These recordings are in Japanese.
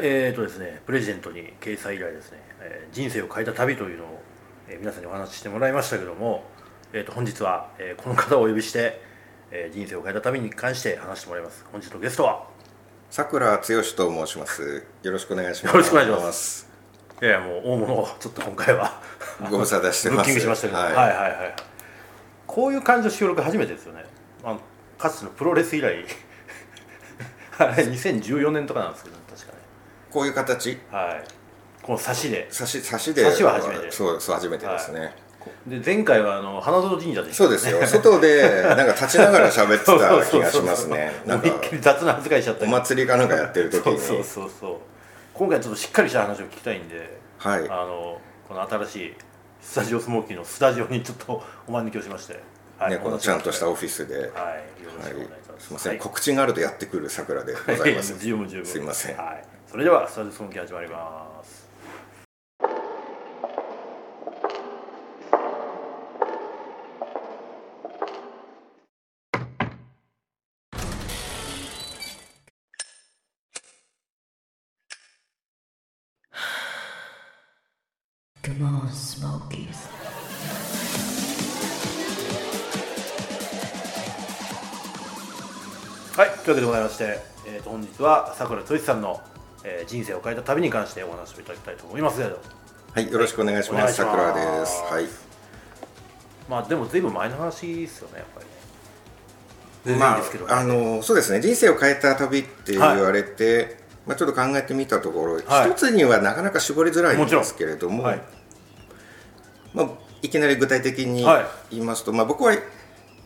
えーとですね、プレゼントに掲載以来ですね、えー人生を変えた旅というのを、えー皆さんにお話ししてもらいましたけども、えー、と本日は、えーこの方をお呼びして、えー人生を変えた旅に関して話してもらいます本日のゲストはさくら剛と申します。よろしくお願いします。よろしくお願いします。いやいやもう大物をちょっと今回はご無沙汰してブッます。キングしましたけど、ははいい、はいはいはいこういう感じの収録初めてですよねあのかつてのプロレス以来 あれ2014年とかなんですけど、ねこういう形、はい。この差しで。差し差しで。差しは初めて。そうそう初めてですね。で前回はあの花園神社でしたそうですよ。外でなんか立ちながら喋ってた気がしますね。なんか雑な扱いしちゃったお祭りかなんかやってる時に、そうそうそう今回ちょっとしっかりした話を聞きたいんで、はい。あのこの新しいスタジオスモーキーのスタジオにちょっとお招きをしまして、はい。ねこのちゃんとしたオフィスで、はい。よろはいしくお願いします、すみません、はい。告知があるとやってくる桜でございます。十分十分。すいません。はい、それではスタジオスモーキー始まります「Come on, Smokies」はいというわけでございまして、えー、と本日はさくらつさんの、えー人生を変えた旅に関してお話をいただきたいと思います。けどはい、よろしくお願いします。お願いします。桜です。はい。まあでも随分前の話ですよねやっぱり。ね。まあ、あのそうですね。人生を変えた旅って言われて、まあ、ちょっと考えてみたところ、はい。一つにはなかなか絞りづらいんですけれども、はい。まあ、いきなり具体的にはい。言いますと、まあ、僕は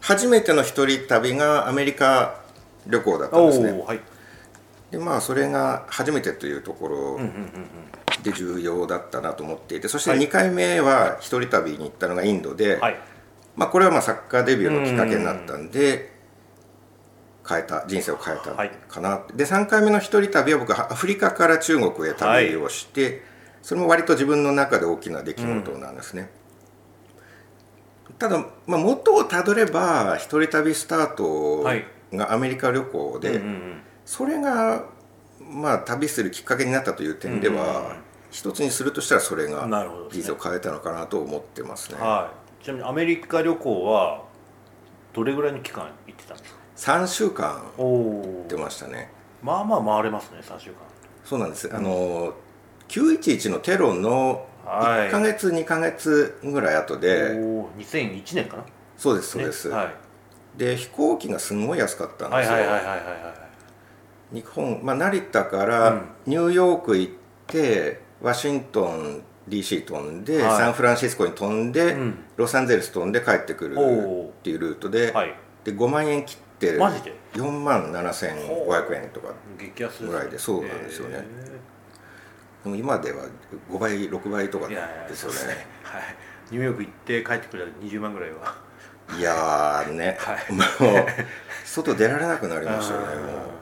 初めての一人旅がアメリカ旅行だったんおですね。おはいでまあそれが初めてというところで重要だったなと思っていてそしてはい。2回目は一人旅に行ったのがインドで、はい。まあ、これはまあサッカーデビューのきっかけになったんで変えた人生を変えたはい。かな、で3回目の一人旅は僕はアフリカから中国へ旅をして、それも割と自分の中で大きな出来事なんですね、ただ、まあ、元をたどれば一人旅スタートはい。がアメリカ旅行で、うんうんうんそれがまあ旅するきっかけになったという点でうんうん。うんは一つにするとしたらそれが人生を変えたのかなと思ってますね。はい、ちなみにアメリカ旅行はどれぐらいの期間行ってたんですか？3週間おお出ましたね。まあまあ回れますね3週間。そうなんです、あの911のテロのはい。1か月、2か月ぐらい後でおお2001年かな？そうですそうです、ねはい。で飛行機がすごい安かったんですよ、はいはいはいはいはいはい日本、まあ、成田からニューヨーク行ってワシントン DC 飛んで、はい。サンフランシスコに飛んで、うん。ロサンゼルス飛んで帰ってくるっていうルートで,、はい。で5万円切ってマジで？4万7500円とかぐらいでそうなんですよね。へでも今では5倍6倍とかですよね。はい。ニューヨーク行って帰ってくる20万ぐらいは。いやーね、はい。もう外出られなくなりましたよねもう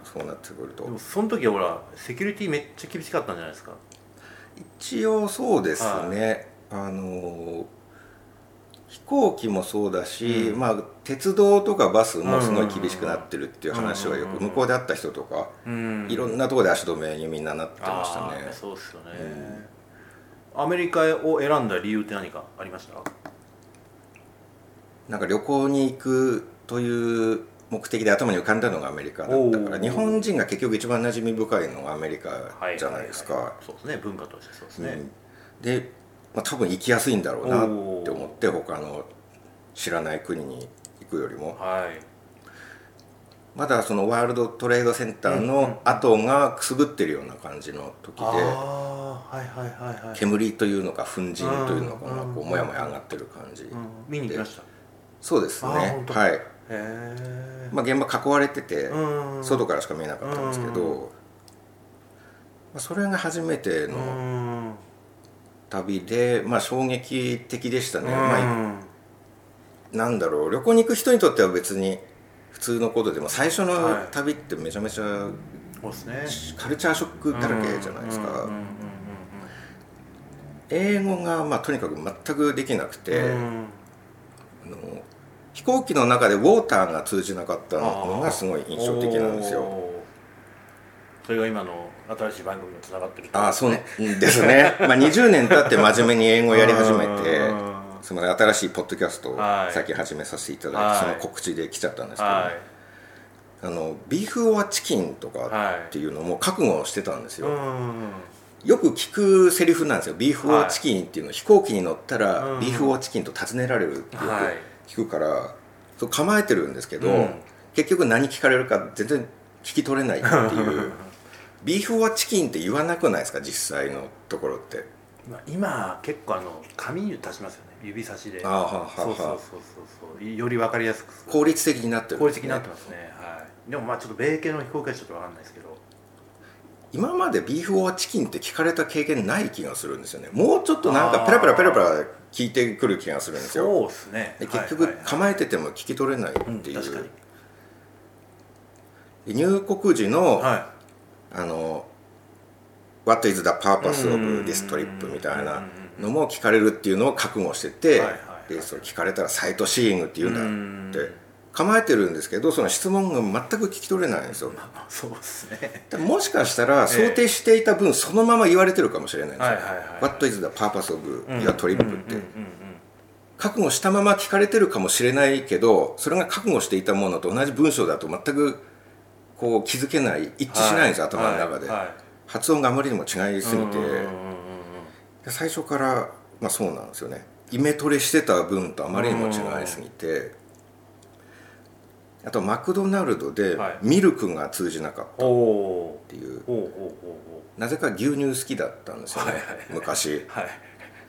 そうなってくると。でもその時はほらセキュリティめっちゃ厳しかったんじゃないですか？一応そうですね、あのー飛行機もそうだし、うん。まあ、鉄道とかバスもすごい厳しくなってるっていう話はよくうんうんうん向こうで会った人とか、うん。いろんなところで足止めにみんななってましたね。そうですよね、アメリカを選んだ理由って何かありました？なんか旅行に行くという目的で頭に浮かんだのがアメリカだったかおらー。日本人が結局一番馴染み深いのがアメリカじゃないですか、はははそうですね。文化としてそうですね、うん。で、まあ、多分行きやすいんだろうなって思って他の知らない国に行くよりも。はい。まだそのワールドトレードセンターの跡がくすぶってるような感じの時で、煙というのか粉塵というのかがうんこうもやもや上がってる感じ、うん、見に行きました？へそうですね。はい、えまあ、現場囲われてて、うん。外からしか見えなかったんですけど、うん。まあ、それが初めてうのん。旅で、まあ、衝撃的でしたね、うん。まあ、なんだろう旅行に行く人にとっては別に普通のことでも最初のはい。旅ってめちゃめちゃそうですね。カルチャーショックだらけじゃないですか、英語が、まあ、とにかく全くできなくて、あの飛行機の中でウォーターが通じなかったのがすごい印象的なんですよ。それが今の新しい番組につながってるああそうですね。まあ20年経って真面目に英語やり始めてうん。その新しいポッドキャストをはい。最近始めさせていただいて、はい。その告知で来ちゃったんですけど、はい。あのビーフ・オア・チキンとかっていうのも覚悟してたんですよ、うん。よく聞くセリフなんですよ。ビーフ・オア・チキンっていうの、飛行機に乗ったら、うん。ビーフ・オア・チキンと尋ねられるってよくはい聞くから、そう構えてるんですけど、うん。結局何聞かれるか全然聞き取れないっていう。ビーフ・オア・チキンって言わなくないですか？実際のところって。まあ今結構あの紙に足しますよね。指差しで。あーはあはあはあそうそうそうそうそう。より分かりやすく。効率的になってるん効ですね。率的になってますね。はい。でもまあちょっと米系の飛行機はちょっと分かんないですけど。今までビーフ・オア・チキンって聞かれた経験ない気がするんですよね。もうちょっとなんかペラペラペラペラ聞いてくる気がするんですよ。そうですね。で結局構えてても聞き取れないう。んっていう、入国時の、はあの「What is the purpose うん of this trip?」みたいなのも聞かれるっていうのを覚悟してて、はいはいはいでそれ聞かれたら「サイトシーイング」って言うんだっうて構えてるんですけどその質問が全く聞き取れないんですよ。いそうですね。でもしかしたら想定していた分そのまま言われてるかもしれないんですよ。はいはいはい What is the purpose of うん your trip? ってうんうんうん。覚悟したまま聞かれてるかもしれないけどそれが覚悟していたものと同じ文章だと全くこう気づけない一致しないんですよ、頭の中で、はいはい発音があまりにも違いすぎて、最初から、まあ、そうなんですよね。イメトレしてた分とあまりにも違いすぎてあとマクドナルドではい。ミルクが通じなかったっていう、なぜか牛乳好きだったんですよね、はいはいはい。昔。ーはい。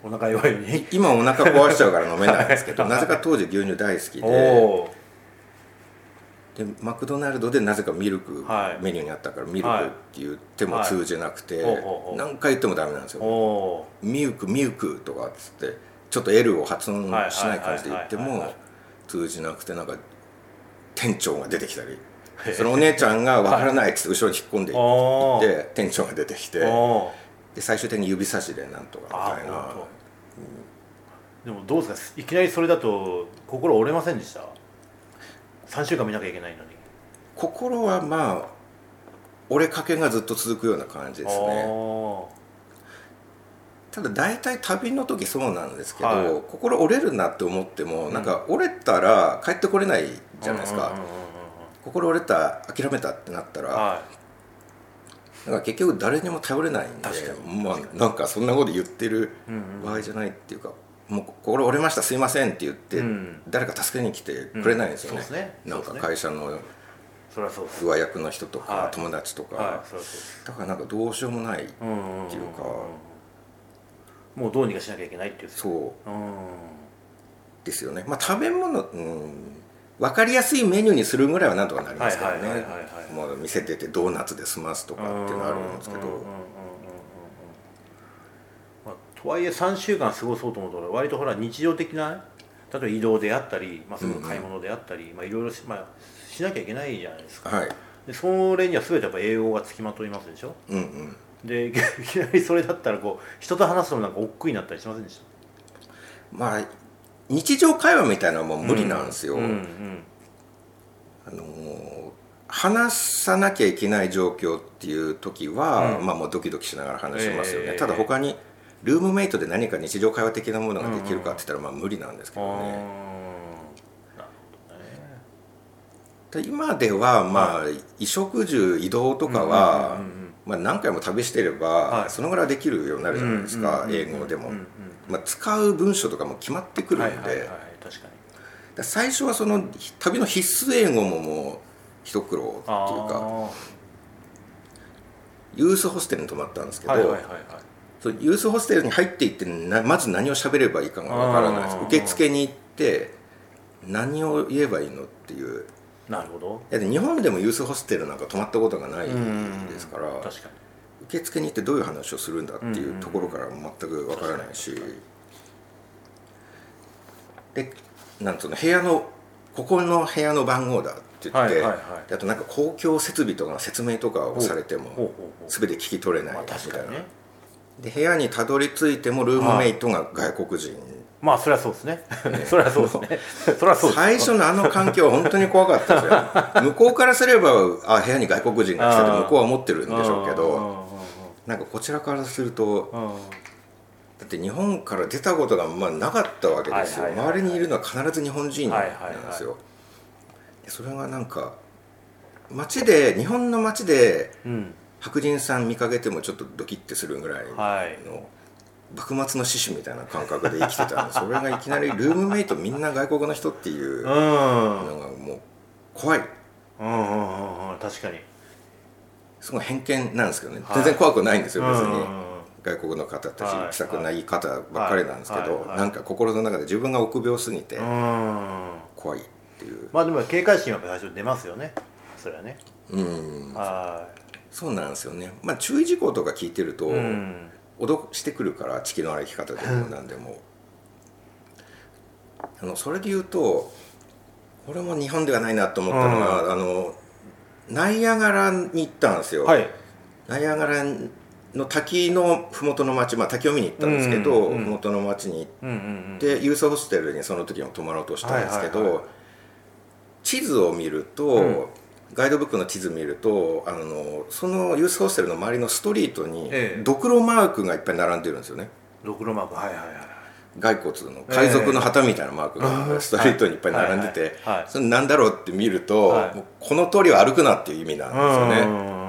お腹弱いに今お腹壊しちゃうから飲めないんですけどなぜか当時牛乳大好きおでおでマクドナルドでなぜかミルクはい。メニューにあったからミルクって言っても通じなくて、何回言ってもダメなんですよ。ミルクミルクとかっつってちょっと L を発音しない感じで言っても通じなくてなんか店長が出てきたりそのお姉ちゃんが分からないっつって後ろに引っ込んでいって店長が出てきてで最終的に指差しでなんとかあみたいな。でもどうですか？いきなりそれだと心折れませんでした？3週間見なきゃいけないのに。心はまあ折れかけがずっと続くような感じですね。おただ大体旅の時そうなんですけど、はい。心折れるなって思っても、なんか折れたら帰ってこれないじゃないですか、うん。うん。うん。うん。心折れた諦めたってなったら、はなんか結局誰にも頼れないんでまあなんかそんなこと言ってる場合じゃないっていうか、もう心折れましたすいませんって言って、うん。誰か助けに来てくれないんですよね,、うんね。なんか会社の上役の人とか、はい。友達とか、はい。はそうです。だからなんかどうしようもない、うんうんうんうん。っていうかもうどうにかしなきゃいけないっていう。そう。うん。ですよね。まあ食べ物うん。分かりやすいメニューにするぐらいはなんとかなりますけどね。もう店出てドーナツで済ますとかっていうのあるんですけど。とはいえ3週間過ごそうと思うと割とほら日常的な例えば移動であったり、まあ、すぐ買い物であったり、まあ、いろいろし,、まあ、しなきゃいけないじゃないですか。はいでそれには全てやっぱ英語がつきまといますでしょ？うんうん。でいきなりそれだったらこう人と話すのもなんか億劫になったりしませんでした？まあ日常会話みたいなのはもう無理なんですよ、うんうん。あのー話さなきゃいけない状況っていう時は、うん。まあもうドキドキしながら話しますよね、ええ。ただ他にルームメイトで何か日常会話的なものができるかって言ったらまあ無理なんですけどね、あーなるほどねで今ではまあ衣食住移動とかは、まあ、何回も旅してれば、はい。そのぐらいできるようになるじゃないですか、英語でも、まあ、使う文章とかも決まってくるんで、最初はその旅の必須英語ももう一苦労っていうかあユースホステルに泊まったんですけど、ユースホステルに入っていってなまず何を喋ればいいかがわからないです。受付に行って何を言えばいいのっていうなるほど。だって日本でもユースホステルなんか泊まったことがないですから確かに。受付に行ってどういう話をするんだっていうところから全くわからないし。でなんつうの部屋のここの部屋の番号だって言って、はいはいはい。であとなんか公共設備とかの説明とかをされても全て聞き取れないまあみたいな、確かにね。で部屋にたどり着いてもルームメイトが外国人、まあ それはそうですね。それはそうですね。それはそうです最初のあの環境は本当に怖かったですよ。向こうからすればあ部屋に外国人が来たと向こうは思ってるんでしょうけどなんかこちらからするとうん。だって日本から出たことがまあなかったわけですよ、周りにいるのは必ず日本人なんですよ、でそれがなんか街で日本の街でうん。白人さん見かけてもちょっとドキッてするぐらいの、はい幕末の志士みたいな感覚で生きてたんでそれがいきなりルームメイトみんな外国の人っていううんのがもう怖い。うんうんうんうん確かに。すごい偏見なんですけどね、はい。全然怖くないんですよ別に、外国の方たちはい気さくない方ばっかりなんですけど、はなんか心の中で自分が臆病すぎてうん。怖いっていう。まあでも警戒心は最初出ますよね。それはね。うん。はそうなんですよね。まあ注意事項とか聞いてると、いうん脅してくるから地球の歩き方でもなんでも。あのそれで言うとこれも日本ではないなと思ったのが、あのナイアガラに行ったんですよ、はい。ナイアガラの滝の麓の町、まあ、滝を見に行ったんですけど、うんうん麓の町に行っうんうんうんてユースホステルにその時も泊まろうとしたんですけど、はいはいは地図を見ると、うんガイドブックの地図見るとあのそのユースホステルの周りのストリートにええ。ドクロマークがいっぱい並んでるんですよね。ドクロマークはいはいはい骸骨の海賊の旗みたいなマークがストリートにいっぱい並んでてそれなんだろうって見ると、はい。この通りを歩くなっていう意味なんですよね、ね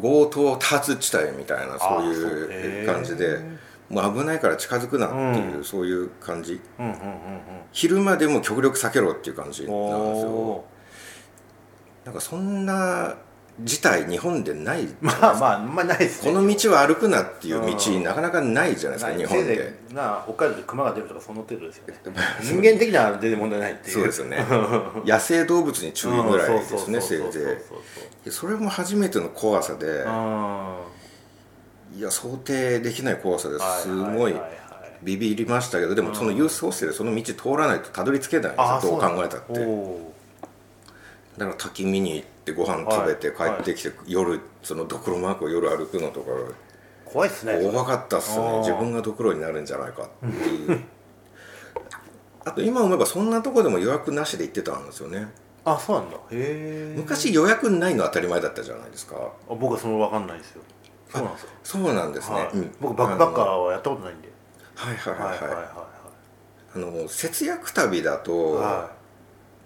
強盗多発地帯みたいなそういう感じでもう危ないから近づくなっていう、うん。そういう感じ。うんうんうん昼間でも極力避けろっていう感じうなんんですよ。おなんかそんな事態日本でないー まあまあまあないですね。この道は歩くなっていう道うん。なかなかないじゃないですか日本で。な北海道で熊が出るとかその程度ですよね。人間的には全然問題ないっていう。そうですよね。野生動物に注意ぐらいですねせいぜい。それも初めての怖さで。うんいや想定できない怖さです。はごい。ビビりましたけどでもそのユースホステルその道通らないとたどり着けないんですよあどう考えたって。おだから滝見に行ってご飯食べて帰はい。ってきて夜そのドクロマークを夜歩くのとかー怖いっすね。怖かったっすね。自分がドクロになるんじゃないかっていう。あと今思えばそんなとこでも予約なしで行ってたんですよね。あそうなんだ。へえ昔予約ないの当たり前だったじゃないですか。僕はその分かんないですよそうなんですか？そうなんですね、はい。うん。僕バックパッカーはやったことないんで。はいはいはいはい、はいはいあの節約旅だと、は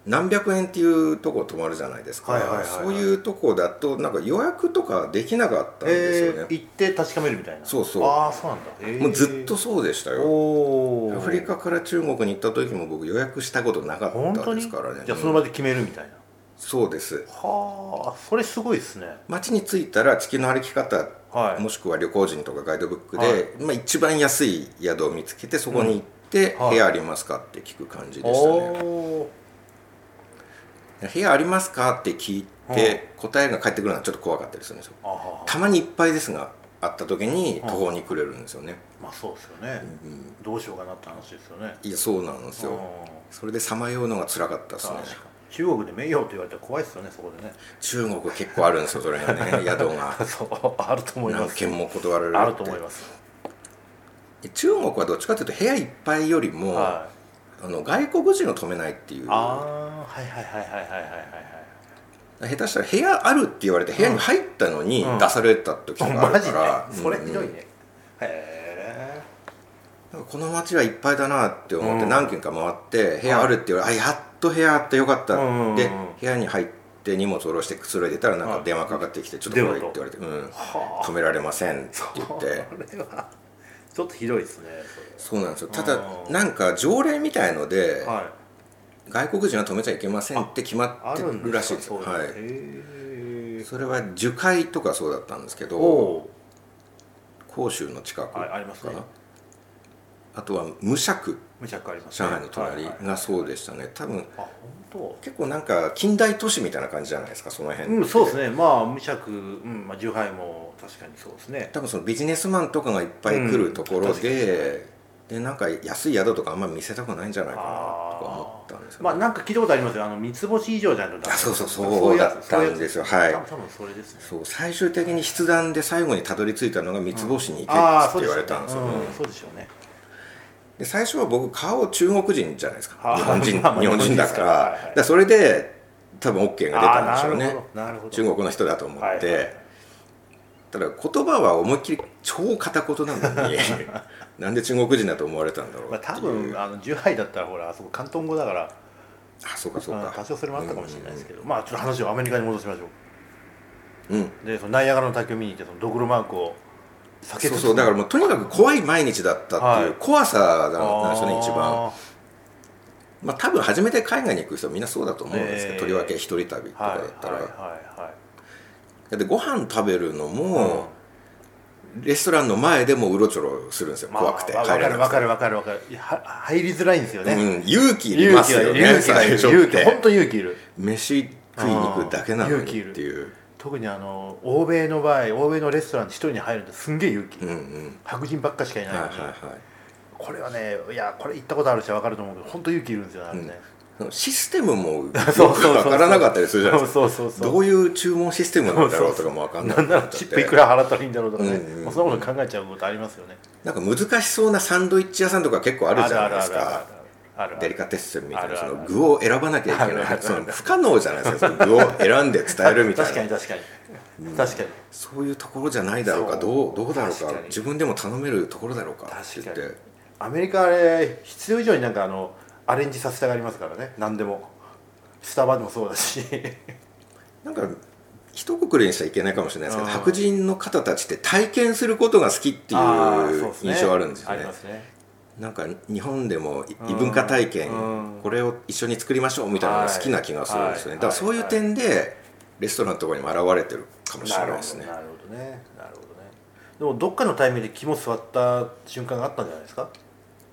何百円っていうとこ泊まるじゃないですか、はいはいはいはい。そういうとこだとなんか予約とかできなかったんですよね。えー、、行って確かめるみたいな。そうそう。ああそうなんだ、えー。もうずっとそうでしたよ。アフリカから中国に行った時も僕予約したことなかったですからね。じゃあその場で決めるみたいな、そうです。はあそれすごいですね。街に着いたら地球の歩き方はい。もしくは旅行人とかガイドブックで、はい。まあ、一番安い宿を見つけてそこに行って、はい。部屋ありますかって聞く感じでしたね、お部屋ありますかって聞いて、答えが返ってくるのはちょっと怖かったりするんですよ。たまにいっぱいですがあった時にはい途方に暮れるんですよね、まあそうですよね、どうしようかなって話ですよね。いやそうなんですよ。うん。それでさまようのが辛かったですね中国で名誉って言われたら怖いですよねそこでね。中国結構あるんですよそれがね 宿が。そうあると思います。何件も断られるあると思います。で中国はどっちかというと部屋いっぱいよりも、はい。あの外国人を止めないっていう。ああはいはいはいはいはいはいはい下手したら部屋あるって言われて部屋に入ったのにうん。出された時があマジで？るから、それひどいうん。ねへえこの街はいっぱいだなって思ってうん。何軒か回って部屋あるって言われて、あやっと部屋あってよかったで部屋に入って荷物下ろしてくつろいでたらなんか電話かかってきてちょっと来いって言われて、うん、はあ。止められませんって言って。これはちょっとひどいですねそうなんですよ。ただうん。なんか条例みたいので、外国人は止めちゃいけませんって決まってあるらしいですそうはい。それは樹海とかそうだったんですけおどお広州の近くかな、はいありますねあとは無釈。むちゃくあります上海の隣がそうでしたね。多分結構なんか近代都市みたいな感じじゃないですかその辺。当うんそうですね。まあ無釈うんまあ十杯も確かにそうですね。多分そのビジネスマンとかがいっぱい来るところうんで、でなんか安い宿とかあんま見せたくないんじゃないかなとか思ったんですよ、まあなんか聞いたことありますよ。あの三つ星以上じゃないとそうそうそうだったんですよ。はい。多分それですね。そう最終的に筆談で最後にたどり着いたのが三つ星に行けああって言われたんですよ、うん。そうでしょうねで最初は僕顔中国人じゃないですか。日本人日本人だから,、はいはいでそれで多分 OK が出たんでしょうね。中国の人だと思って、はいはいはい。ただ言葉は思いっきり超片言なのに なんで中国人だと思われたんだろうまあ、多分あの10杯だったらほらあそこ広東語だから。あそうかそうか。あ多少それもあったかもしれないですけど、まあちょっと話をアメリカに戻しましょう。ん。うでそのナイアガラの滝を見に行ってそのドクロマークをそうそうだからもうとにかく怖い毎日だったってはい。いう怖さなんですよね一番。あまあ多分初めて海外に行く人はみんなそうだと思うんですけど、えー。とりわけ一人旅とーかはいだったら、はいはいはいだってご飯食べるのも、レストランの前でもうろちょろするんですよ、まあ怖くてわ帰れなくてかるわかるわかるわかる。入りづらいんですよね、うん、勇気いり勇ますよね気がいる勇気がいる。最初って。勇気本当勇気いる。飯食いに行くだけなのにっていう特にあの欧米の場合欧米のレストランに一人に入るとすんげえ勇気、うんうん。白人ばっかしかいないのに、はいはいはい。これはねいやこれ行ったことある人は分かると思うけど本当勇気いるんですよねあれね、システムも 分からなかったりするじゃないですか。どういう注文システムなんだろうとかも分かんななんなチップいくら払ったらいいんだろうとかね、うんうんそんなこと考えちゃうことありますよね。なんか難しそうなサンドイッチ屋さんとか結構あるじゃないですかデリカテッセンみたいなそあるある。の具を選ばなきゃいけあるある。ないその不可能じゃないですか。その具を選んで伝えるみたいな。確かに確かに、確かに。そういうところじゃないだろうか。どうどうだろうか。自分でも頼めるところだろうか。って言っ確かにて。アメリカあれ必要以上になんかあのアレンジさせたがりますからね。何でも。スタバでもそうだし。なんか一括りにしちゃいけないかもしれないですけどうん。白人の方たちって体験することが好きっていう印象あるんですよね。ありますねなんか日本でも異文化体験うん。これを一緒に作りましょうみたいなのが好きな気がするんですよね。はい。だからそういう点でレストランとかにも現れてるかもしれないですね。なるほどね。なるほどね。でもどっかのタイミングで肝座った瞬間があったんじゃないですか？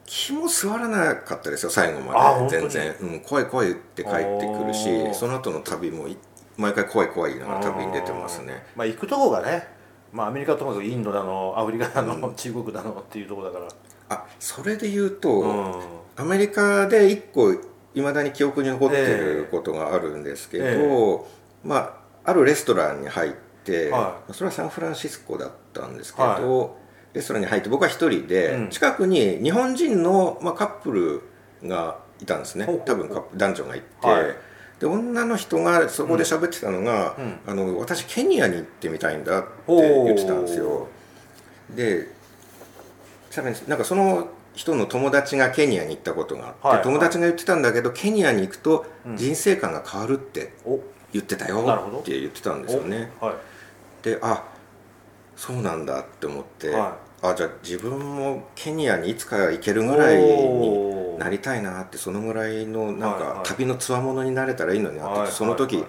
気も座らなかったですよ最後あまで全然、うん、怖い怖いって帰ってくるしその後の旅もい毎回怖い怖いながら旅に出てますね。まあ行くとこがねまあアメリカともかくインドだのアフリカだの、中国だのっていうところだからあそれで言うと、うん。アメリカで一個いまだに記憶に残ってることがあるんですけど、えまああるレストランに入って、はそれはサンフランシスコだったんですけど、はレストランに入って僕は一人で、うん。近くに日本人の、まあ、カップルがいたんですね。多分男女がいて、はい。で女の人がそこで喋ってたのが、うん。あの私ケニアに行ってみたいんだって言ってたんですよ。でさらになんかその人の友達がケニアに行ったことがあって、はい友達が言ってたんだけどケニアに行くとうん。人生観が変わるってお。言ってたよって言ってたんですよね。お。はい。であそうなんだって思って、はあじゃあ自分もケニアにいつか行けるぐらいになりたいなってそのぐらいのなんはいはい。か旅のつわものになれたらいいのになって、はいその時、はい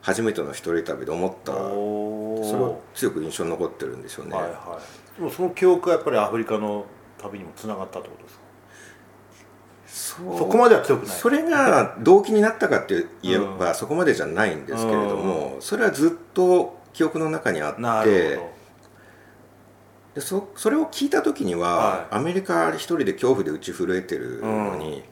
初めての一人旅で思った。それを強く印象に残ってるんですよね、はいはいでもその記憶はやっぱりアフリカの旅にもつながったってことですか？そこまでは強くない。それが動機になったかって言えば、うん。そこまでじゃないんですけれども、それはずっと記憶の中にあなってでそそれを聞いた時には、はい。アメリカ一人で恐怖で打ち震えてるのに、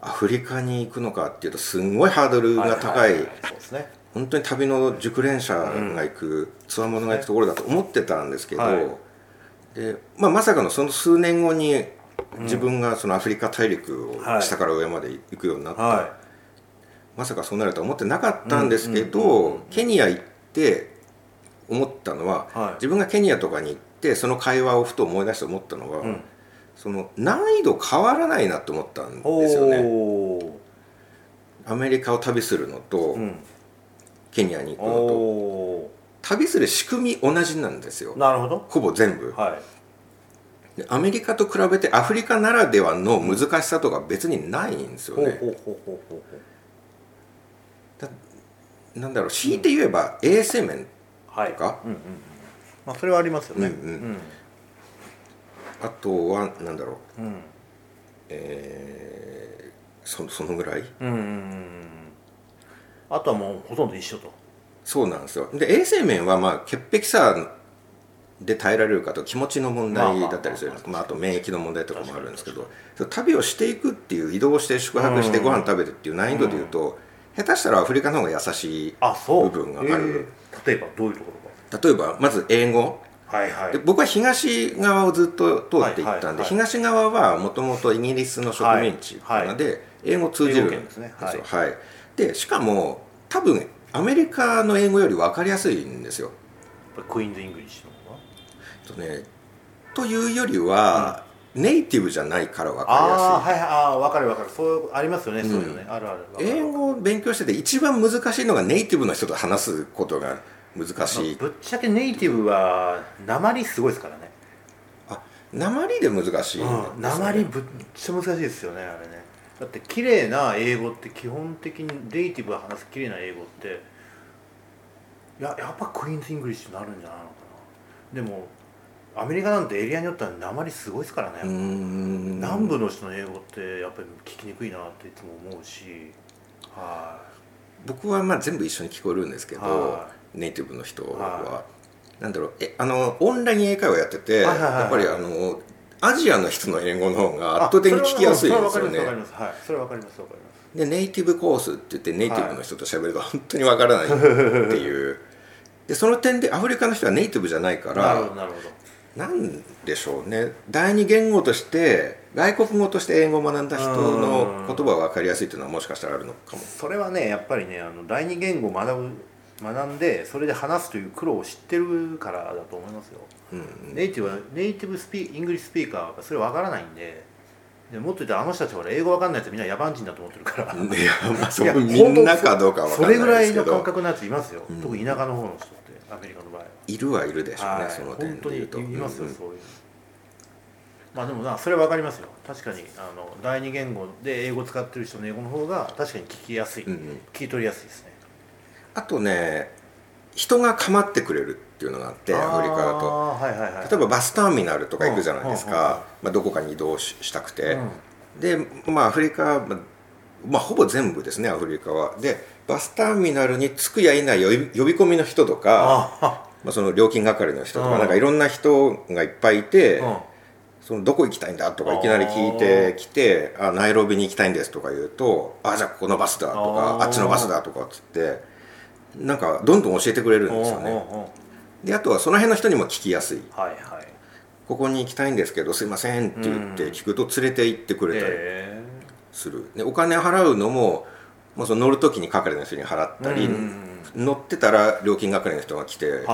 アフリカに行くのかっていうとすんごいハードルどが高い,、はははそうですね。本当に旅の熟練者が行くつわものが行くところだと思ってたんですけど、はいでまあ、まさかのその数年後に自分がそのアフリカ大陸をはい下から上まで行くようになった、はまさかそうなるとは思ってなかったんですけどケニア行って思ったのは、はい。自分がケニアとかに行ってその会話をふと思い出して思ったのは、うん。その難易度変わらないなと思ったんいですよね。アメリカを旅するのと、うん。ケニアに行くのと。お旅する仕組み同じなんですよ。ーなるほど。ほぼ全部。はい。でアメリカと比べてアフリカならではの難しさとか別にないんですよね、ほうほうほうほうほうほう。なんだろう強いて言えば衛生面はい。とか？うんうんうんまあそれはありますよね。うん。うん。あとはなんだろう。うん。えーそそのぐらい？うんうんうんうん。あとはもうほとんど一緒とそうなんですよ。で衛生面はまあ潔癖さで耐えられるかと気持ちの問題だったりするまああと免疫の問題とかもあるんですけど。旅をしていくっていう移動して宿泊してうんご飯食べるっていう難易度でいうと下手したらアフリカの方が優しい部分がある。えー例えばどういうところ例えばまず英語。かはいはい。で僕は東側をずっと通っていったんで、はいはいはい。東側はもともとイギリスの植民地なので、英語通じるんですよ英語圏ですね。はい。でしかも多分アメリカの英語より分かりやすいんですよ。クイーンズ・イングリッシュのとねというよりは、ネイティブじゃないから分かあありやすい。はいはいああ分かる分かる。そうありますよね、そういうのね。あるある英語を勉強してて一番難しいのがネイティブの人と話すことが難しい。ぶっちゃけネイティブは訛りすごいですからね。あ訛りで難しいんですねうん訛りぶっちゃ難しいですよねあれねだって綺麗な英語って基本的にネイティブが話す綺麗な英語ってややっぱクイーンズ・イングリッシュになるんじゃないのかな。でもアメリカなんてエリアによっては訛りすごいですからね、南部の人の英語ってやっぱり聞きにくいなっていつも思うし。は僕はまあ全部一緒に聞こえるんですけど、はネイティブの人は、はなんだろうえあのオンライン英会話やってて、はいはいはいはい。やっぱりあのアジアの人の英語の方が圧倒的に聞きやすいんですよね。それはい。それは分かります分かります。でネイティブコースって言ってネイティブの人と喋ると本当にわからないっていう。でその点でアフリカの人はネイティブじゃないかなるほらどなるほどなんでしょうね。第二言語として外国語として英語を学んだ人の言葉が分かりやすいっていうのはもしかしたらあるのかも。それはねやっぱりねあの第二言語を学ぶ学んでそれで話すという苦労を知ってるからだと思いますよ、ネイティブはネイティブスピイングリッシュスピーカーはそれ分からないんで。でもっと言ったらあの人たちはほら英語分かんないやつみんな野蛮人だと思ってるから。いやまあそみんなかどうかは分かそれぐらんないですけいの感ど覚のやついますよ、特に田舎の方の人ってアメリカの場合は。いるはいるでしょうね、はいその点本当にで言うと。いますよ、うんうん。そういうの。まあでもなそれ分かりますよ。確かにあの第二言語で英語使ってる人の英語の方が確かに聞きやすい、うんうん。聞き取りやすいですねあとね人が構ってくれるっていうのがあってアフリカだと。はいはいはい。例えばバスターミナルとか行くじゃないですか、まあ、どこかに移動ししたくて、うん。でまあアフリカまあまあ、ほぼ全部ですねアフリカは。でバスターミナルに着くやいない呼び込みの人とかあまあ、その料金係の人とうん。かなんかいろんな人がいっぱいいて、うん。そのどこ行きたいんだとかいきなり聞いてきて「あナイロビに行きたいんです」とか言うと「あじゃあここのバスだ」とかあー「あっちのバスだ」とかっつってなんかどんどん教えてくれるんですよね。であとはその辺の人にも聞きやすい。はいはい「ここに行きたいんですけどすいません」って言って聞くと連れて行ってくれたりへする。でお金払うのももうその乗る時に係の人に払ったり、乗ってたら料金係の人が来て、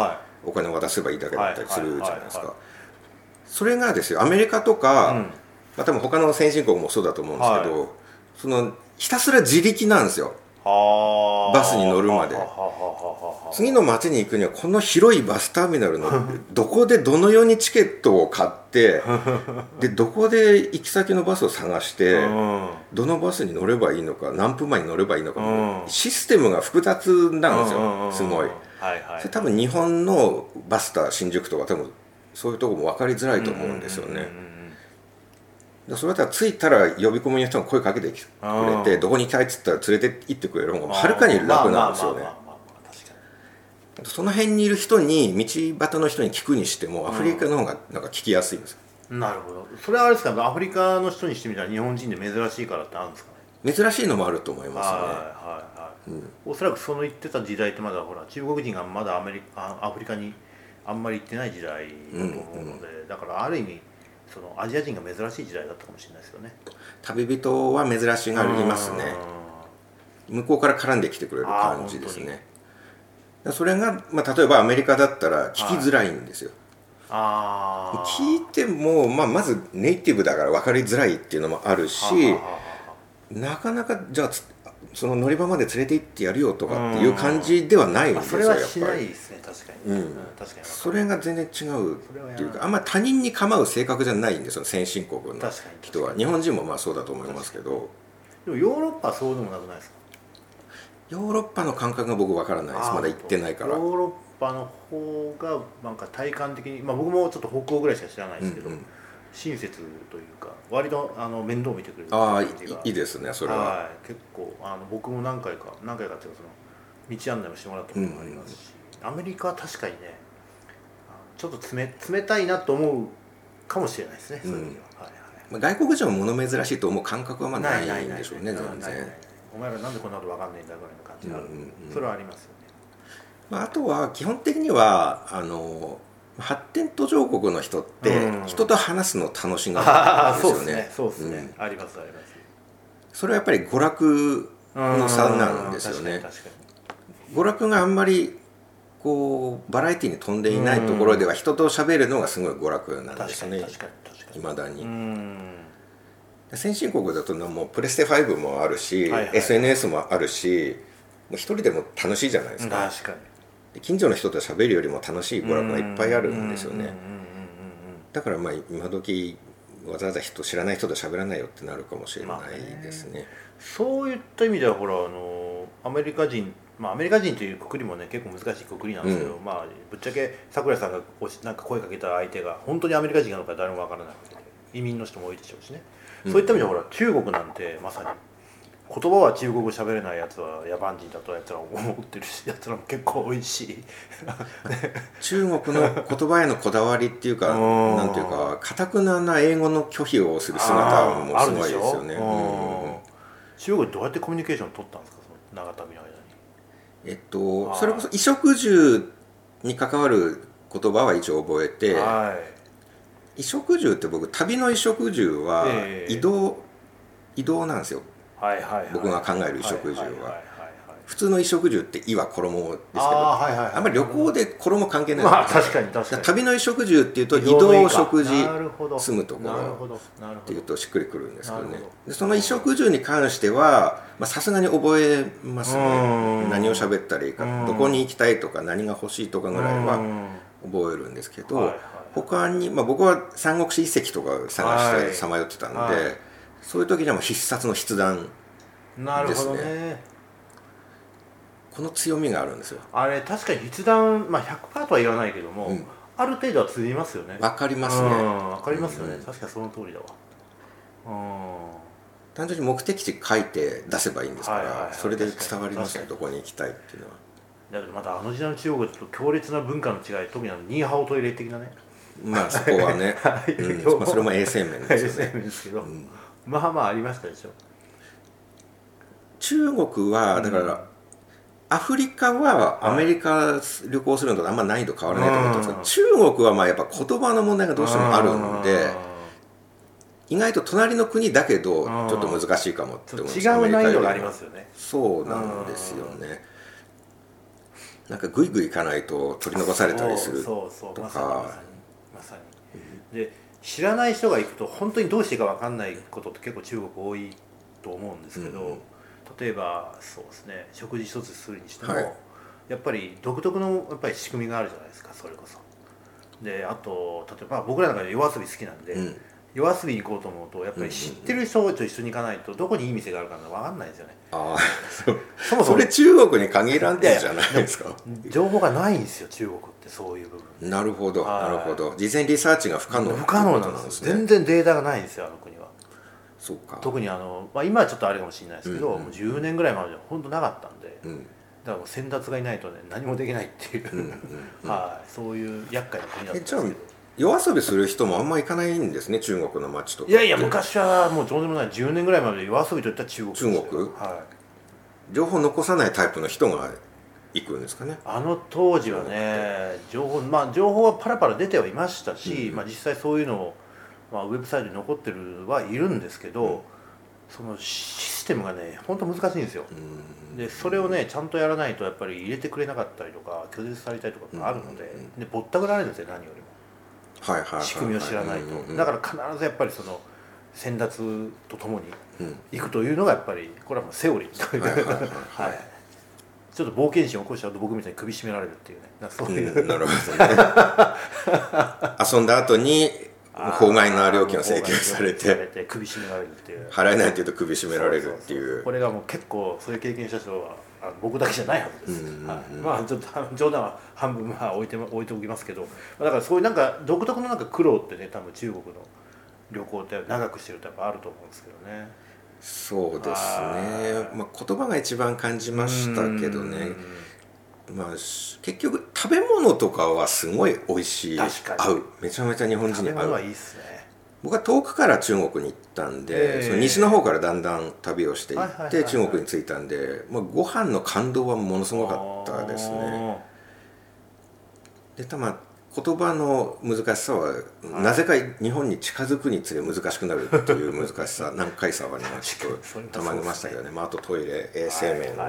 お金を渡せばいいだけだったりするじゃないですか。それがですよアメリカとか、うん。まあ、多分他の先進国もそうだと思うんですけど、はそのひたすら自力なんですよバスに乗るまで。次の町に行くにはこの広いバスターミナルの どこでどのようにチケットを買ってでどこで行き先のバスを探して、うん。どのバスに乗ればいいのか何分前に乗ればいいのか、うん。システムが複雑なんですよ。すごい。はいはい。それ多分日本のバスター新宿とか多分そういうとこも分かりづらいと思うんですよね。うんうんうんでそれだったら着いたら呼び込みの人が声かけてきてくれてうんどこに行きたいっつったら連れて行ってくれる方がはるかに楽なんですよね。その辺にいる人に道端の人に聞くにしてもアフリカの方がなんか聞きやすいんですよ。なるほど。それはあれですかアフリカの人にしてみたら日本人で珍しいからってあるんですか？ね珍しいのもあると思いますね。はいはいはい、おそらくその言ってた時代ってまだほら中国人がまだアメリカあアフリカにあんまり行ってない時代だと思うので、だからある意味そのアジア人が珍しい時代だったかもしれないですよね。旅人は珍しがりますね。向こうから絡んできてくれる感じですね。だそれが、まあ、例えばアメリカだったら聞きづらいんですよ、ああ聞いても、まあ、まずネイティブだから分かりづらいっていうのもあるしなかなかじゃあつその乗り場まで連れて行ってやるよとかっていう感じではないですよそれはしやっぱり。ないですね確かに、うん。確かに。それが全然違うってい。うそれはかあんま他人に構う性格じゃないんですよ先進国の人は。日本人もまあそうだと思いますけど。でもヨーロッパはそうでもなくないですか？ヨーロッパの感覚が僕わからないです。まだ行ってないから。ヨーロッパの方がなんか体感的に、まあ、僕もちょっと北欧ぐらいしか知らないですけど、うんうん親切というか割とあの面倒見てくれるああいいいですねそれは。はい結構あの僕も何回か何回かっていうかその道案内をしてもらったこともありますし、アメリカは確かにねあちょっと冷冷たいなと思うかもしれないですね、そういう意味では、はいまあ外国人は物珍しいと思う感覚はまあはい、ないんでしょうね全ないないない。然お前らなんでこんなこと分かんないんだぐらいの感じがある、うんうんうん。それはありますよねまあ、あとは基本的にはあの発展途上国の人ってうん。人と話すの楽しがああるんですよね。そうですね。ありますあります。それはやっぱり娯楽の差なんですよね。娯楽があんまりこうバラエティに富んでいないところでは人と喋るのがすごい娯楽なんですね。確かに確かに確かに。いまだに、うん。先進国だともうプレステ5もあるし、はいはい SNS もあるしもう一人でも楽しいじゃないですか、確かに。で近所の人と喋るよりも楽しい娯楽がいっぱいあるんですよね。だからまあ今時わざわざ人知らない人と喋らないよってなるかもしれないですね,、そういった意味ではほらあのアメリカ人まあアメリカ人というくくりもね結構難しいくくりなんですけど、うまあぶっちゃけ桜井さんがおしなんか声かけた相手が本当にアメリカ人なのか誰もわからなくて移民の人も多いでしょうしね、そういった意味ではほら中国なんてまさに言葉は中国語喋れないやつは野蛮人だとやつら思ってるしやつらも結構多いし。中国の言葉へのこだわりっていうかうん。なんていうかかたくなな英語の拒否をする姿もすごいですよね。中国でどうやってコミュニケーション取ったんですかその長旅の間にえっとそれこそ衣食住に関わる言葉は一応覚えてはい。衣食住って僕旅の衣食住はええ。移動、移動なんですよ僕が考える衣食住は。普通の衣食住って衣は衣ですけどあんまり旅行で衣関係ない。まあ確かに確かに。旅の衣食住っていうと移の動食事。住むところなるほどなるっていうとしっくりくるんですけどね。でその衣食住に関してはまあさすがに覚えますうねん。何を喋ったらいいかうん。どこに行きたいとか何が欲しいとかぐらいはうん。覚えるんですけど、他に、まあ、僕は三国志一石とか探はい。してさまよってたんで、はいそういう時にはもう必殺の筆談なるほどね。この強みがあるんですよ。あれ確かに筆談、まあ、100%とは言わないけども、うん。ある程度は通じますよね。わかりますね。うんわかりますよね、うん。確かにその通りだわ。うん。単純に目的地書いて出せばいいんですから、はいはいはい。それで伝わりますよ。確どこに行きたいっていうのは。だけどまたあの時代の中国と強烈な文化の違い特にあのニーハオトイレ的なねまあそこはね、はいうんまあ、それも衛生面ですよねですけど、まあまあありましたでしょ。中国はだから、アフリカはアメリカ旅行するのとあんま難易度変わらないと思ってますけど、中国はまあやっぱ言葉の問題がどうしてもあるんで意外と隣の国だけどうんちょっと難しいかもって思うんです違う難易度がありますよね。そうなんですよね。なんかグイグイ行かないと取り残されたりするそうそうそう。とまさにまさかに。まさに。で知らない人が行くと本当にどうしていいか分かんないことって結構中国多いと思うんですけど、うんうん。例えばそうですね食事一つするにしても、はい。やっぱり独特のやっぱり仕組みがあるじゃないですかそれこそ。であと例えば僕らなんか夜遊び好きなんで、うん夜遊びに行こうと思うとやっぱり知ってる人と一緒に行かないとどこにいい店があるか分かんないですよね。ああそもそもそれ中国に限らんでじゃないですか。情報がないんですよ中国ってそういう部分。なるほどはい。なるほど。事前リサーチが不可能不可能なんです全然データがないんですよあの国は。そうか。特にあの、まあ、今はちょっとあれかもしれないですけど、もう10年ぐらい前までは本当なかったんで、うん。だから先達がいないとね何もできないっていう、はい、そういう厄介な国だったんですけど夜遊びする人もあんま行かないんですね中国の街とかいやいや昔はもうどうでもない。10年ぐらいまで夜遊びといったら中国中国？は情報残さないタイプの人が行くんですかね。い、あの当時はね情報まあ情報はパラパラ出てはいましたし、うんまあ、実際そういうのを、まあ、ウェブサイトに残ってるはいるんですけど、うん。そのシステムがね本当難しいんですよ、うんでそれをねちゃんとやらないとやっぱり入れてくれなかったりとか拒絶されたりとかがあるので,、でぼったくられるんですよ何より仕組みを知らないと、だから必ずやっぱりその先達とともにうん。行くというのがやっぱりこれはもうセオリーという。かはい ちょっと冒険心を起こしちゃうと僕みたいに首絞められるっていうね。そういう、うんなるほどね。遊んだ後に法外な料金を請求されて。て首絞められるっていう。払えないっていうと首絞められるっていう。これがもう結構そういう経験した人は僕だけじゃないはずです、うんうんうん。はい、まあちょっと 冗談は半分まあ置いて 置いておきますけど。まあだからそういうなんか独特のなんか苦労ってね多分中国の旅行って長くしてるとやっぱあると思うんですけどね。そうですね。は、まあ、言葉が一番感じましたけどね。うん。まあ、し結局食べ物とかはすごい美味しい。合う。めちゃめちゃ日本人に合う。物はいいっすね。僕は遠くから中国に行ったんで、ええ。その西の方からだんだん旅をしていって中国に着いたんで、まあ、ご飯の感動はものすごかったですね。でたまあ言葉の難しさはなぜか日本に近づくにつれ難しくなるっていう難しさ 何回さはねちょっとたまりましたけどね、まあ、あとトイレ衛生面の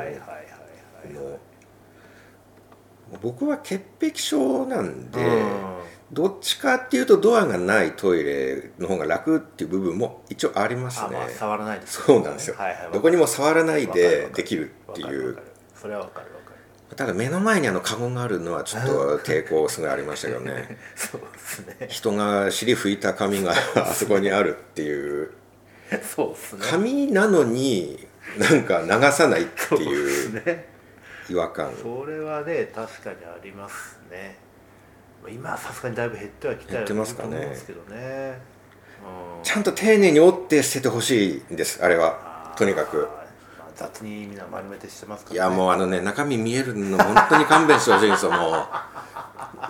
僕は潔癖症なんで、うんどっちかっていうとドアがないトイレの方が楽っていう部分も一応ありますね。あまあ触らないですそうなんですよ、はいはい。どこにも触らないでできるっていう。それはわかるわかるただ目の前にあのカゴがあるのはちょっと抵抗すごいありましたけどね。そうですね。人が尻拭いた紙があそこにあるっていう。そうですね。紙なのになんか流さないっていう違和感。それはね確かにありますね今はさすがにだいぶ減ってはきた減ってますかねすけどね、うんちゃんと丁寧に折って捨ててほしいんですあれは。とにかく。まあ雑にみんな丸めてしてますから、いやもうあのね中身見えるの本当に勘弁してほしいんですよもう。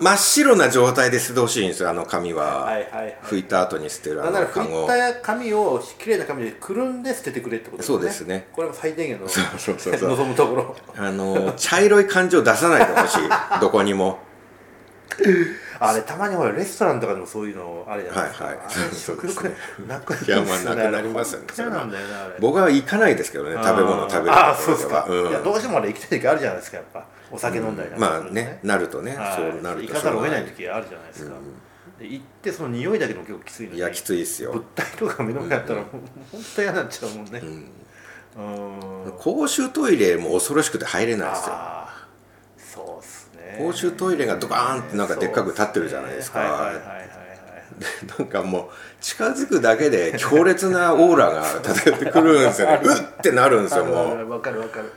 真っ白な状態で捨ててほしいんですよあの紙は、はいはいはい。拭いた後に捨てるあのカゴ拭いた紙をきれいな紙でくるんで捨ててくれってことですね。そうですね。これも最低限のそうそうそう。望むところ。あの茶色い感じを出さないでほしい。どこにもあれたまにほらレストランとかでもそういうのあれじゃないですか、はいはい。食欲なくなりいやまあますねなくなりますよね。嫌なんだよねあれ僕は。行かないですけどね食べ物食べるところああそうですか、うん。いやどうしてもあれ行きたい時あるじゃないですかやっぱ。お酒飲んだりなんかするとまあねなるとねはい。そうなると行かざるを得ない時あるじゃないですか、で行ってその匂いだけでも結構きついのにいやきついっすよ。物体とか目の前だったらもう本当嫌になっちゃうもんね。うん。公衆トイレも恐ろしくて入れないですよ。そうっすね公衆トイレがドカーンってなんかでっかく立ってるじゃないですか。なんかもう近づくだけで強烈なオーラが漂ってくるんですよね。うってなるんですよもう。わかるわかる。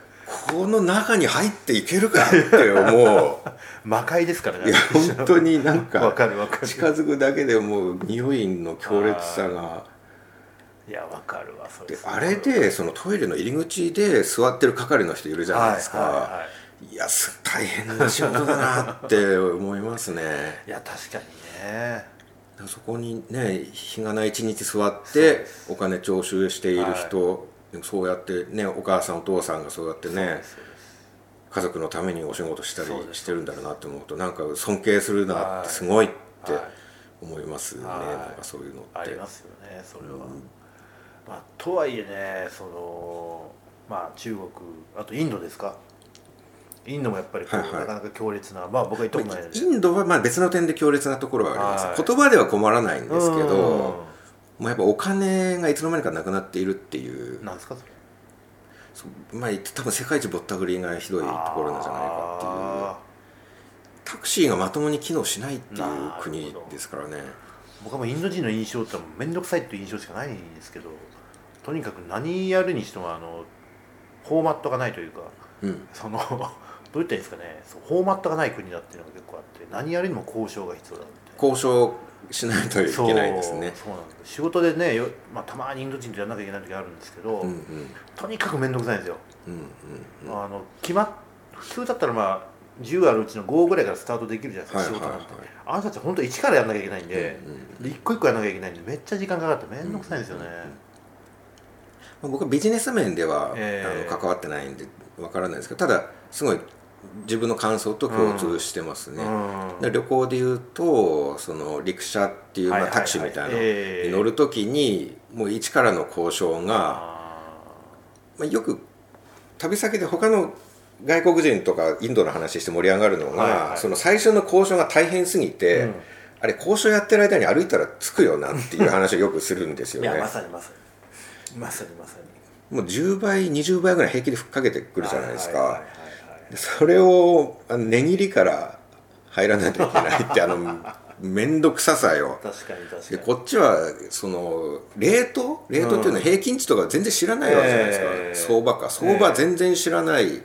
この中に入っていけるかって思う。魔界ですからね。いや本当になんわか近づくだけでもう匂いの強烈さが。いやわかるわそれであれでそのトイレの入り口で座ってる係の人いるじゃないですか、はいはいはいいやす大変な仕事だなって思いますね。いや確かにね。そこにね日がない一日座ってお金徴収している人、でもそうやってねお母さんお父さんがそうやってね家族のためにお仕事したりしてるんだろうなって思うとなんか尊敬するなってすごいって思いますね、はい。なんかそういうのって。ありますよねそれは、まあ、とはいえねそのまあ中国あとインドですか？インドもやっぱりこう、はいはい。なかなか強烈なまあ僕は行ったことないインドはまあ別の点で強烈なところはあります、はい。言葉では困らないんですけど、うん。もうやっぱお金がいつの間にかなくなっているっていう。なんですかそれ？まあ多分世界一ぼったくりがひどいところなんじゃないかっていう。あタクシーがまともに機能しないっていう国ですからね。ー僕はもうインド人の印象って面倒くさいっていう印象しかないんですけどとにかく何やるにしてもあのフォーマットがないというかうん。そのどう言ったんですかね。そうフォーマットがない国だっていうのが結構あって何やるにも交渉が必要だって。交渉しないといけないですね。そうなんです仕事でねよ、まあ、たまにインド人とやらなきゃいけない時あるんですけど、うんうん。とにかく面倒くさいんですよ、うんうんあの決まっ普通だったらまあ10あるうちの5ぐらいからスタートできるじゃないですか、はいはいはい。仕事なんて。あの人たち本当1からやらなきゃいけないんで,、うんうんで一個一個やらなきゃいけないんでめっちゃ時間かかって面倒くさいんですよね、僕はビジネス面では、ええあの関わってないんでわからないですけどただすごい自分の感想と共通してますね、うん。で旅行でいうとその陸車っていう、まあ、タクシーみたいなのええ。に乗るときにもう一からの交渉が、あまあ、よく旅先で他の外国人とかインドの話して盛り上がるのが、はいはい。その最初の交渉が大変すぎて、うん。あれ交渉やってる間に歩いたら着くよなっていう話をよくするんですよね。やまさにまさに。まさにまさに。もう10倍20倍ぐらい平気で吹っかけてくるじゃないですか、はいはいはいそれをあの値切りから入らないといけないってあの面倒くささよ。確かに確かでにこっちはそのレートレートっていうのは平均値とか全然知らないわけじゃないですか、ええ。相場か。相場全然知らない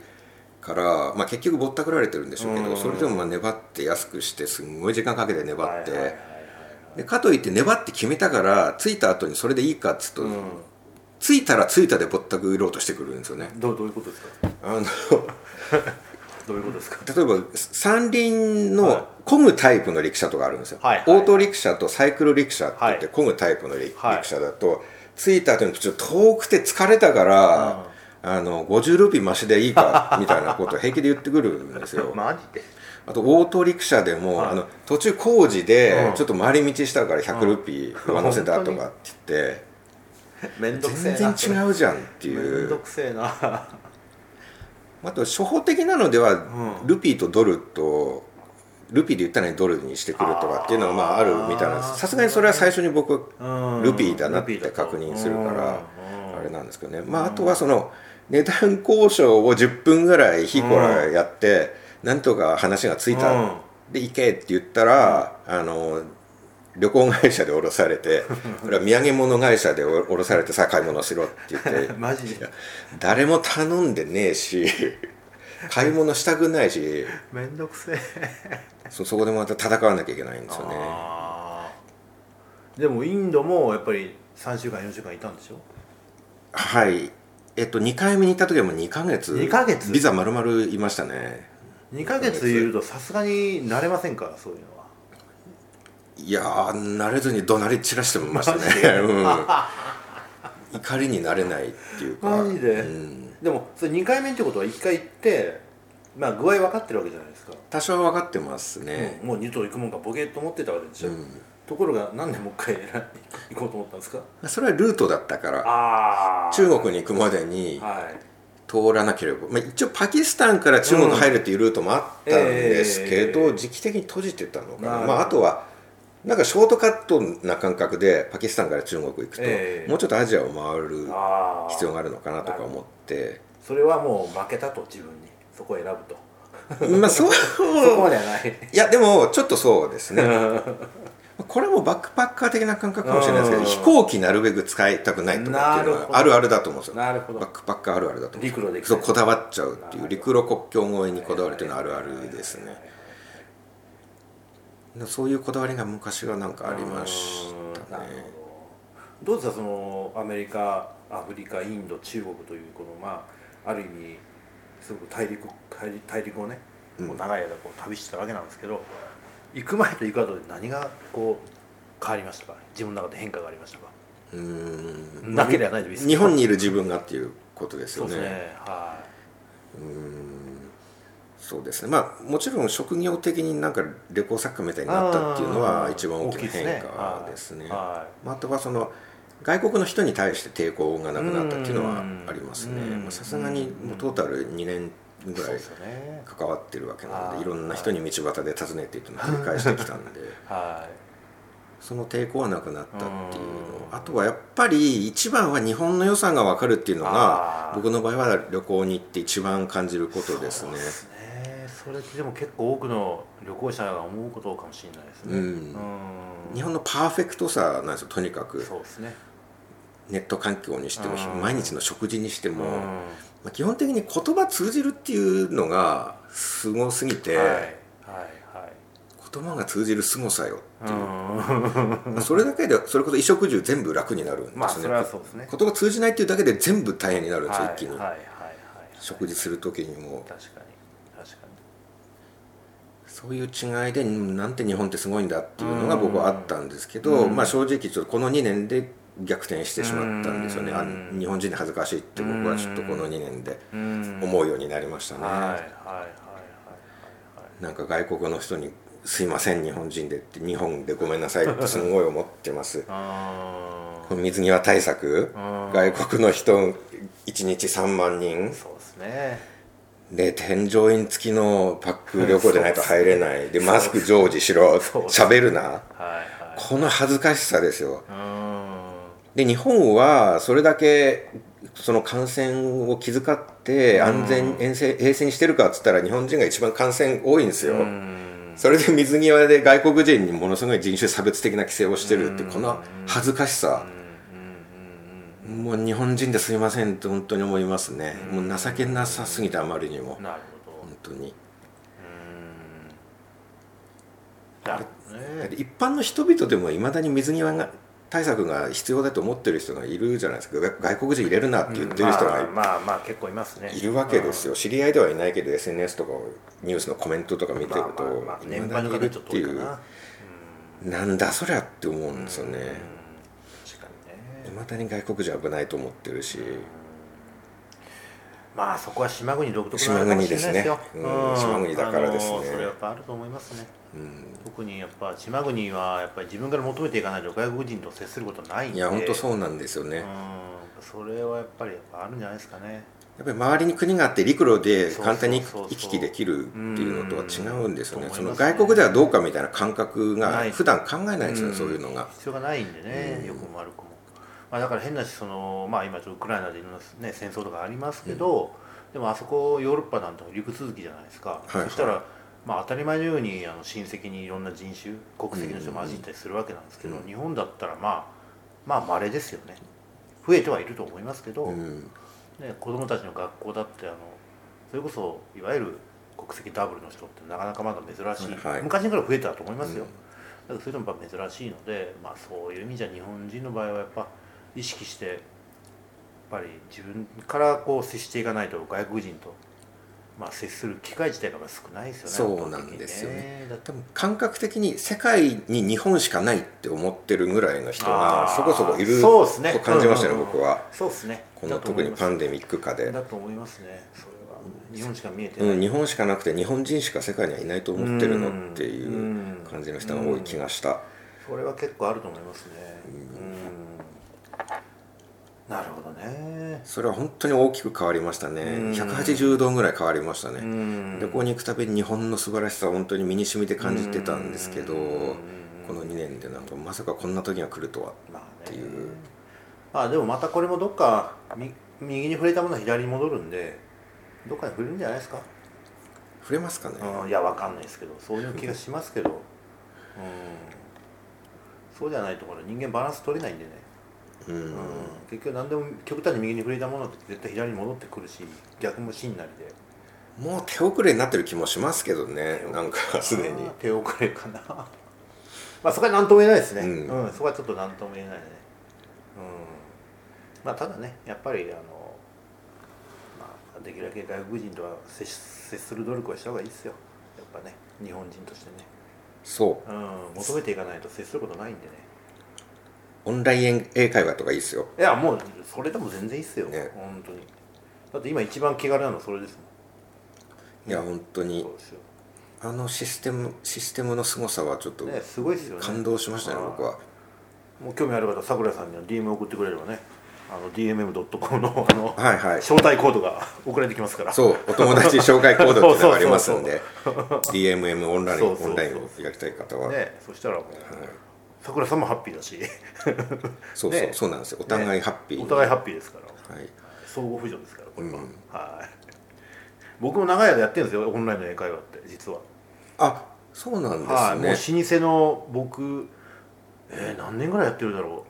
から、まあ、結局ぼったくられてるんでしょうけど、うん。それでもまあ粘って安くしてすんごい時間かけて粘って、はいはいはいはいでかといって粘って決めたから着いた後にそれでいいかっつうと、うん着いたら着いたでぼったくろうとしてくるんですよね。どうどういうことですか？あの どういうことですか？例えば三輪はい。の漕ぐタイプの陸車とかあるんですよ、はいはいオート陸車とサイクル陸車って言ってはい。漕ぐタイプの陸はい陸車だと着い。た後にちょっと遠くて疲れたから、あの50ルピー増しでいいかみたいなことを平気で言ってくるんですよ。マジで？あとオート陸車でも、はい。あの途中工事でうん。ちょっと回り道したから100ルピー上乗せだとかって言って、めん どくせえな。全然違うじゃんっていめんどうくせえな。あと初歩的なのでは、うん。ルピーとドルとルピーで言ったのにドルにしてくるとかっていうのはまああるみたいなさすがにそれは最初に僕うん。ルピーだなって確認するからうん。あれなんですけどね。まああとはその値段交渉を10分ぐらいヒコラやってなんとか話がついた、うん。で行けって言ったら、あの旅行会社で降ろされて これは土産物会社で降ろされてさあ買い物しろって言って。マジで？誰も頼んでねえし買い物したくないし。めんどくせえ。そそこでまた戦わなきゃいけないんですよね。でもインドもやっぱり3週間4週間いたんでしょ？はい。えっと2回目に行った時はもう2ヶ月。二ヶ月？ビザ丸々いましたね。2ヶ月いるとさすがに慣れませんかそういうのはいやー慣れずに怒鳴り散らしてましたね。うん、怒りになれないっていうか。マジで？うん、でもそれ2回目ってことは1回行ってまあ具合分かってるわけじゃないですか、多少は分かってますね、もう二度行くもんかボケっと思ってたわけでしょ、うん。ところがなんでもう一回行こうと思ったんですか？それはルートだったから。中国に行くまでにはい。通らなければ、まあ、一応パキスタンから中国入るっていうルートもあったんですけど、うんええ。時期的に閉じてたのかな。まあ、あとはなんかショートカットな感覚でパキスタンから中国行くと、ええ。もうちょっとアジアを回る必要があるのかなとか思って。それはもう負けたと自分に。そこを選ぶと。まあそう。そこまではない。いやでもちょっとそうですね。これもバックパッカー的な感覚かもしれないですけどうん。飛行機なるべく使いたくないとかっていうのはあるあるだと思うんですよ。バックパッカーあるあるだと思うんです陸路で行く。そうこだわっちゃうっていう陸路国境越えにこだわるっていうのはあるあるですねそういうこだわりが昔はなんかありましたね。ほど。どうですかそのアメリカアフリカインド中国というこのまあある意味すごく大陸大陸大陸をねう長い間こう旅してたわけなんですけど、行く前と行く後で何がこう変わりましたか？自分の中で変化がありましたか？うーん。なければないで日本にいる自分がっていうことですよね。そうですね。はそうですね。まあもちろん職業的になんか旅行作家みたいいになったっていうのは一番大きな変化ですね。ああとはその外国の人に対して抵抗がなくなったっていうのはありますね。さすがにもうトータル2年ぐらい関わってるわけなのでい。ろんな人に道端で尋ねていっていうのを繰り返してきたんで。はその抵抗はなくなったっていうのうん。あとはやっぱり一番は日本の良さが分かるっていうのが僕の場合は旅行に行って一番感じることですねそれってでも結構多くの旅行者が思うことかもしれないですね。うん。うん。日本のパーフェクトさなんですよとにかく。そうですね。ネット環境にしてもうん。毎日の食事にしても、うん。まあ、基本的に言葉通じるっていうのがすごすぎて、はい。はいはい。言葉が通じる凄さよっていう、それだけでそれこそ衣食住全部楽になるんですね、まあそれはそうですね。言葉通じないっていうだけで全部大変になるんですよ、一気に、はいはいはいはい。食事する時にも。確かにそういう違いでうんなんて日本ってすごいんだっていうのが僕はあったんですけど、うん。まあ、正直ちょっとこの2年で逆転してしまったんですよね、あうん。日本人で恥ずかしいって僕はちょっとこの2年で思うようになりましたね、はいはいはいはい。はいなんか外国の人に「すいません日本人で」って「日本でごめんなさい」ってすごい思ってます。あこの水際対策うん。外国の人1日3万人。ーそうですねで添乗員付きのパック旅行でないと入れない。でマスク常時しろ。喋るな。はいはい。この恥ずかしさですよ。うん。で日本はそれだけその感染を気遣って安全衛生衛生にしてるかっつったら日本人が一番感染多いんですよ、うん。それで水際で外国人にものすごい人種差別的な規制をしてるってうん。この恥ずかしさもう日本人ですいませんって本当に思いますね。もう情けなさすぎてあまりにも。うんなるほど。本当に。うん。一般の人々でもいまだに水際が対策が必要だと思ってる人がいるじゃないですか。外外国人入れるなって言ってる人がまあまあまあ結構いますね。いるわけですよ。知り合いではいないけど SNS とかニュースのコメントとか見てるとい年まだにいるっ配の方ちょっとていうななんだそりゃって思うんですよね。うんまだに外国人危ないと思ってるし。まあそこは島国独特なのかもしれないですよ。島国ですねうん。島国だからですね。それやっぱあると思いますね。うん。特にやっぱ島国はやっぱり自分から求めていかないと外国人と接することないんで。いや本当そうなんですよね。うん。それはやっぱりやっぱあるんじゃないですかね。やっぱり周りに国があって陸路で簡単に行き来できるっていうのとは違うんですよね。うん。その外国ではどうかみたいな感覚が普段考えないんですよ、うん。そういうのが。必要がないんでね、よくも悪くも、まあ、だから変なしその、まあ、今ちょっとウクライナでいろんな、ね、戦争とかありますけど、でもあそこヨーロッパなんて陸続きじゃないですか、はいはい。そしたら、まあ、当たり前のようにあの親戚にいろんな人種国籍の人混じったりするわけなんですけど、日本だったらまあまあ稀ですよね。増えてはいると思いますけど、うん。ね、子供たちの学校だってあのそれこそいわゆる国籍ダブルの人ってなかなかまだ珍しい、はい昔から増えたと思いますよ、だからそれでもやっぱ珍しいので、まあ、そういう意味じゃ日本人の場合はやっぱ意識してやっぱり自分からこう接していかないと外国人と、まあ、接する機会自体が少ないですよねそうなんですよね。圧倒的にだって多分感覚的に世界に日本しかないって思ってるぐらいの人がそこそこいるそうですね。と感じましたねうんうんうん。僕は。そうですね。この特にパンデミック下で。だと思いますね。それは。日本しか見えてない、うん、日本しかなくて日本人しか世界にはいないと思ってるのっていううん。感じの人が多い気がした。それは結構あると思いますね。うんなるほどね。それは本当に大きく変わりましたね。うん。180度ぐらい変わりましたうねん旅行に行くたびに日本の素晴らしさを本当に身に染みて感じてたんですけどうん。この2年でなんかまさかこんな時が来るとはっていう。まあでもまたこれもどっかみ右に触れたものは左に戻るんでどっかに触れるんじゃないですか、触れますかね。うん、いやわかんないですけどそういう気がしますけど、うん、そうじゃないところ人間バランス取れないんでね、うん。うん、結局何でも極端に右に触れたものって絶対左に戻ってくるし逆も真なりで。もう手遅れになってる気もしますけどねなんかすでに。手遅れかな。まあそこは何とも言えないですね、ううんんそこはちょっと何とも言えないね。うん。まあただねやっぱりあの、まあ、できるだけ外国人とは接し接する努力はした方がいいですよ。やっぱね日本人としてね、そう。うん、求めていかないと接することないんでねオンライン英会話とかいいですよ。いやもうそれでも全然いいっすよ、ね。本当に。だって今一番気軽なのはそれですもん。いや本当に。あのシステムシステムの凄さはちょっとねすごいですよね。感動しましたね僕は。もう興味ある方さくらさんには DM 送ってくれればね。あの DMM.com のあの、はいはい。招待コードが 送られてきますから。そうお友達紹介コードっていうのがありますんで。DMM オンラインオンラインをやりたい方は、ねそしたらもうはいさくらさんもハッピーだし。そうそう、ね。そうなんですよ。お互いハッピー。にお互いハッピーですから。はい、相互扶助ですからこれは、うん。はい。僕も長い間やってるんですよオンラインの英会話って実は。あそうなんですね、はい、もう老舗の僕えー何年ぐらいやってるだろ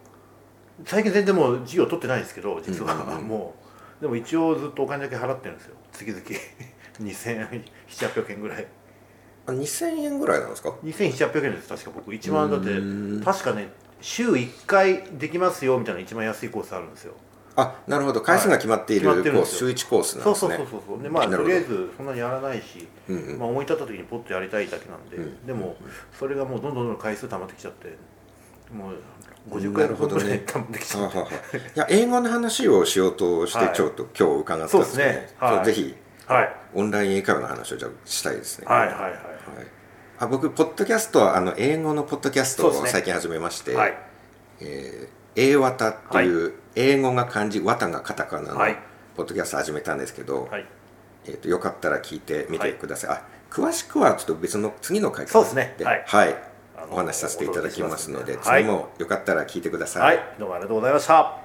う。最近全然もう授業取ってないんですけど実は、うんうんうん。もうでも一応ずっとお金だけ払ってるんですよ。月々。2700800円ぐらいあ2000円ぐらいなんですか？2700800円です確か僕。一番だってうん。確かね週1回できますよみたいな一番安いコースあるんですよ。あなるほど。回数が決まっているコース週ですよ。1コースなんそうですね。そうそうそうそうでまあとりあえずそんなにやらないし、うんうん。まあ、思い立った時にポッとやりたいだけなんで、うんでもそれがもうどんどんどんどん回数溜まってきちゃってもう50回ほどね。ぐらい溜まってきちゃって、いや英語の話をしようとしてはい。ちょっと今日伺ったんですけど、そうですね。はい。ぜひはい。オンライン英会話の話をじゃあしたいですね。はいはいはい。はい。あ僕ポッドキャストはあの英語のポッドキャストを最近始めまして、はい。えー英和たっていう、英語が漢字和たがカタカナのはい。ポッドキャスト始めたんですけど、はい。えー、とよかったら聞いてみてください、あ詳しくはちょっと別の次の回そうですね。はい。はい。お話しさせていただきますので次もよかったら聞いてください、はい。どうもありがとうございました